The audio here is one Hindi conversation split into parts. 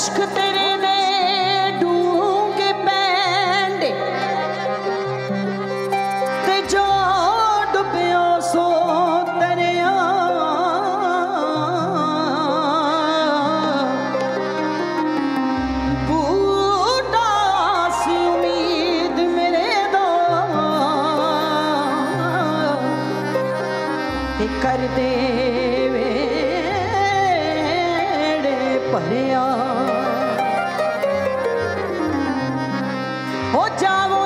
aşkı Oh, ya.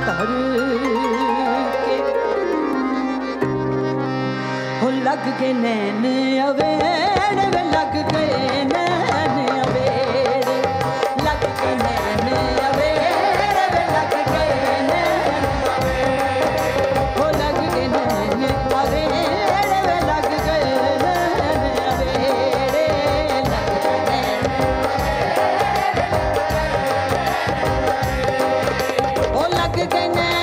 ਤਰ ਕੇ ਹੋ ਲੱਗ ਕੇ ਨੈਣ ਅਵੇੜ ਵੇ ਲੱਗ ਕੇ did they know?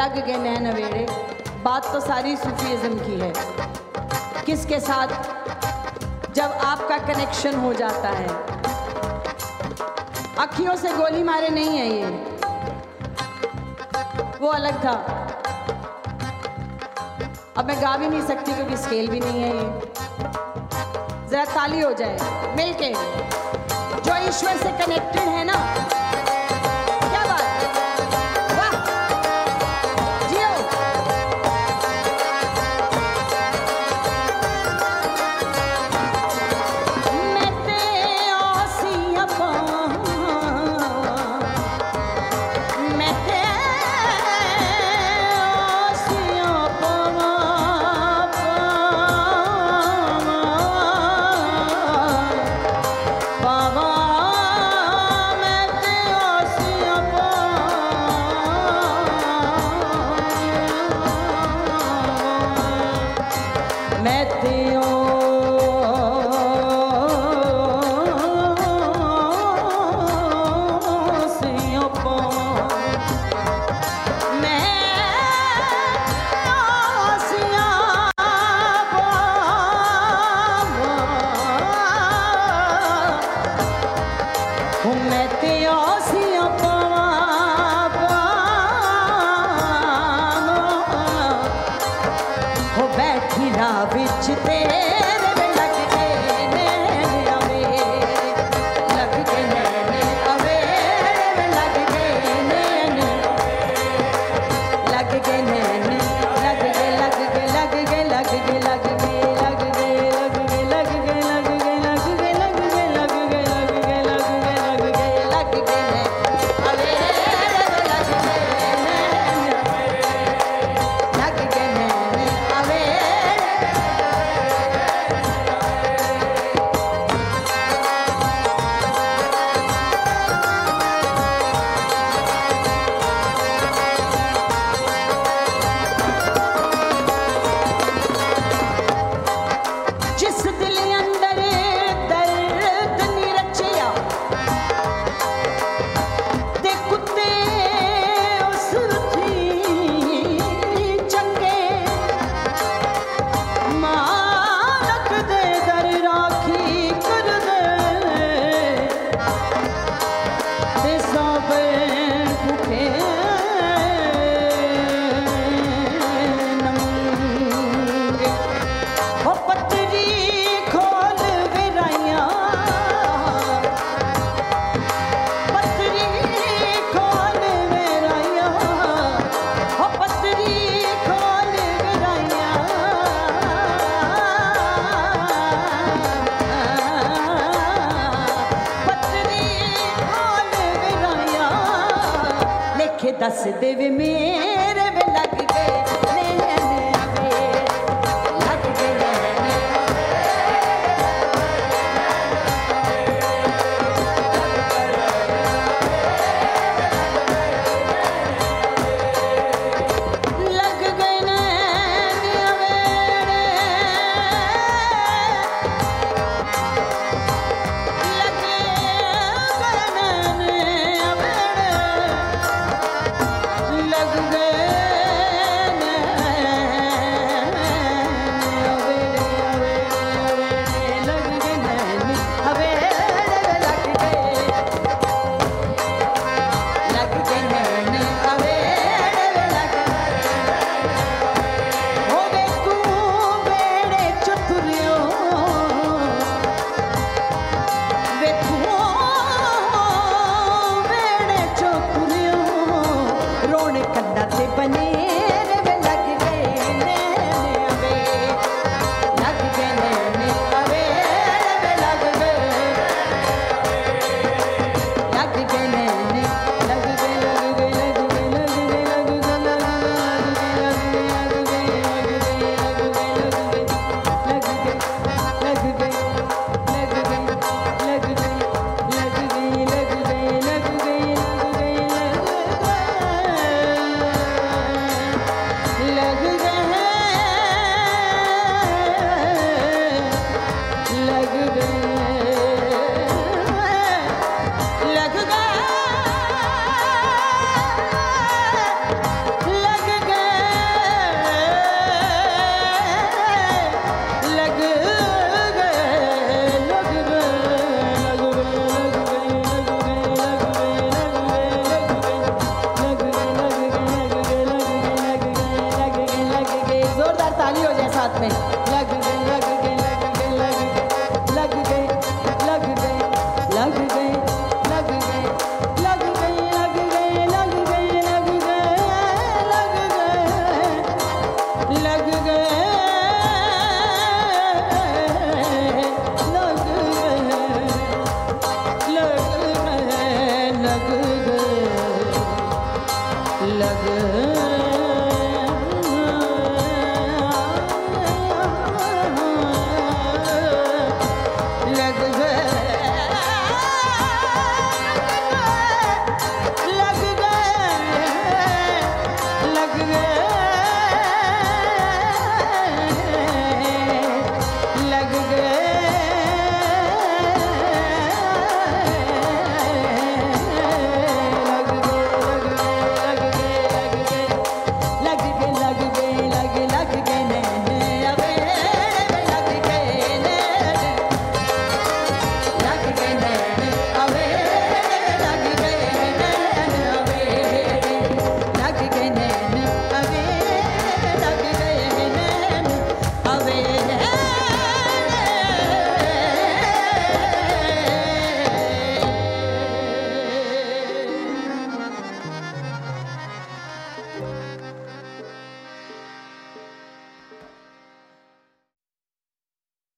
लग गए नए अवेड़े बात तो सारी सूफीज़म की है। किसके साथ? जब आपका कनेक्शन हो जाता है। अखियों से गोली मारे नहीं है ये। वो अलग था। अब मैं गा भी नहीं सकती क्योंकि स्केल भी नहीं है ये। ज़रा ताली हो जाए। मिलके। जो ईश्वर से कनेक्टेड है ना da se deve me